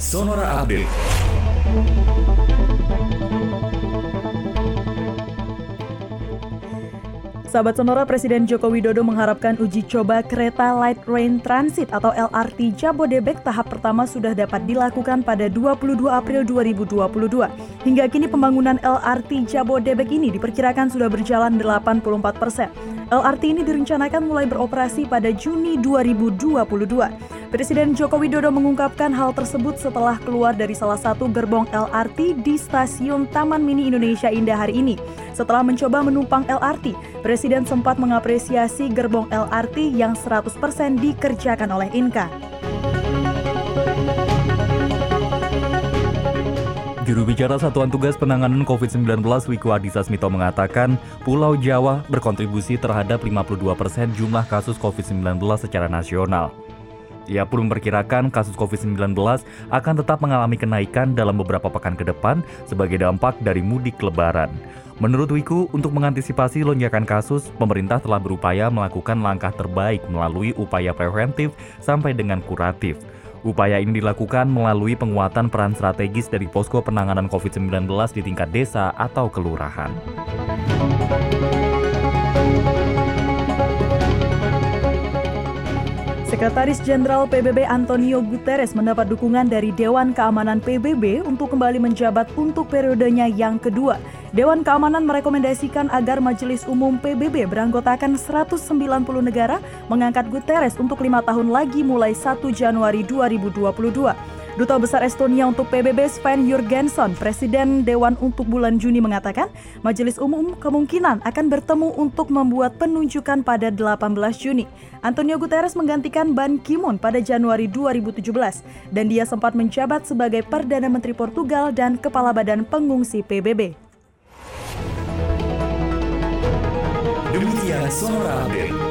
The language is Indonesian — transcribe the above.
Sonora Update. Sahabat Sonora, Presiden Joko Widodo mengharapkan uji coba kereta Light Rail Transit atau LRT Jabodebek tahap pertama sudah dapat dilakukan pada 22 April 2022. Hingga kini pembangunan LRT Jabodebek ini diperkirakan sudah berjalan 84 persen. LRT ini direncanakan mulai beroperasi pada Juni 2022. Presiden Joko Widodo mengungkapkan hal tersebut setelah keluar dari salah satu gerbong LRT di stasiun Taman Mini Indonesia Indah hari ini. Setelah mencoba menumpang LRT, Presiden sempat mengapresiasi gerbong LRT yang 100% dikerjakan oleh Inka. Juru bicara Satuan Tugas Penanganan COVID-19 Wiku Adhisa Smito mengatakan Pulau Jawa berkontribusi terhadap 52% jumlah kasus COVID-19 secara nasional. Ia pun memperkirakan kasus COVID-19 akan tetap mengalami kenaikan dalam beberapa pekan ke depan sebagai dampak dari mudik lebaran. Menurut Wiku, untuk mengantisipasi lonjakan kasus, pemerintah telah berupaya melakukan langkah terbaik melalui upaya preventif sampai dengan kuratif. Upaya ini dilakukan melalui penguatan peran strategis dari posko penanganan COVID-19 di tingkat desa atau kelurahan. Sekretaris Jenderal PBB Antonio Guterres mendapat dukungan dari Dewan Keamanan PBB untuk kembali menjabat untuk periodenya yang kedua. Dewan Keamanan merekomendasikan agar Majelis Umum PBB beranggotakan 190 negara mengangkat Guterres untuk lima tahun lagi mulai 1 Januari 2022. Duta Besar Estonia untuk PBB Sven Jurgenson, Presiden Dewan untuk bulan Juni mengatakan, Majelis Umum kemungkinan akan bertemu untuk membuat penunjukan pada 18 Juni. Antonio Guterres menggantikan Ban Ki-moon pada Januari 2017 dan dia sempat menjabat sebagai Perdana Menteri Portugal dan Kepala Badan Pengungsi PBB. Demikian Sonora Update.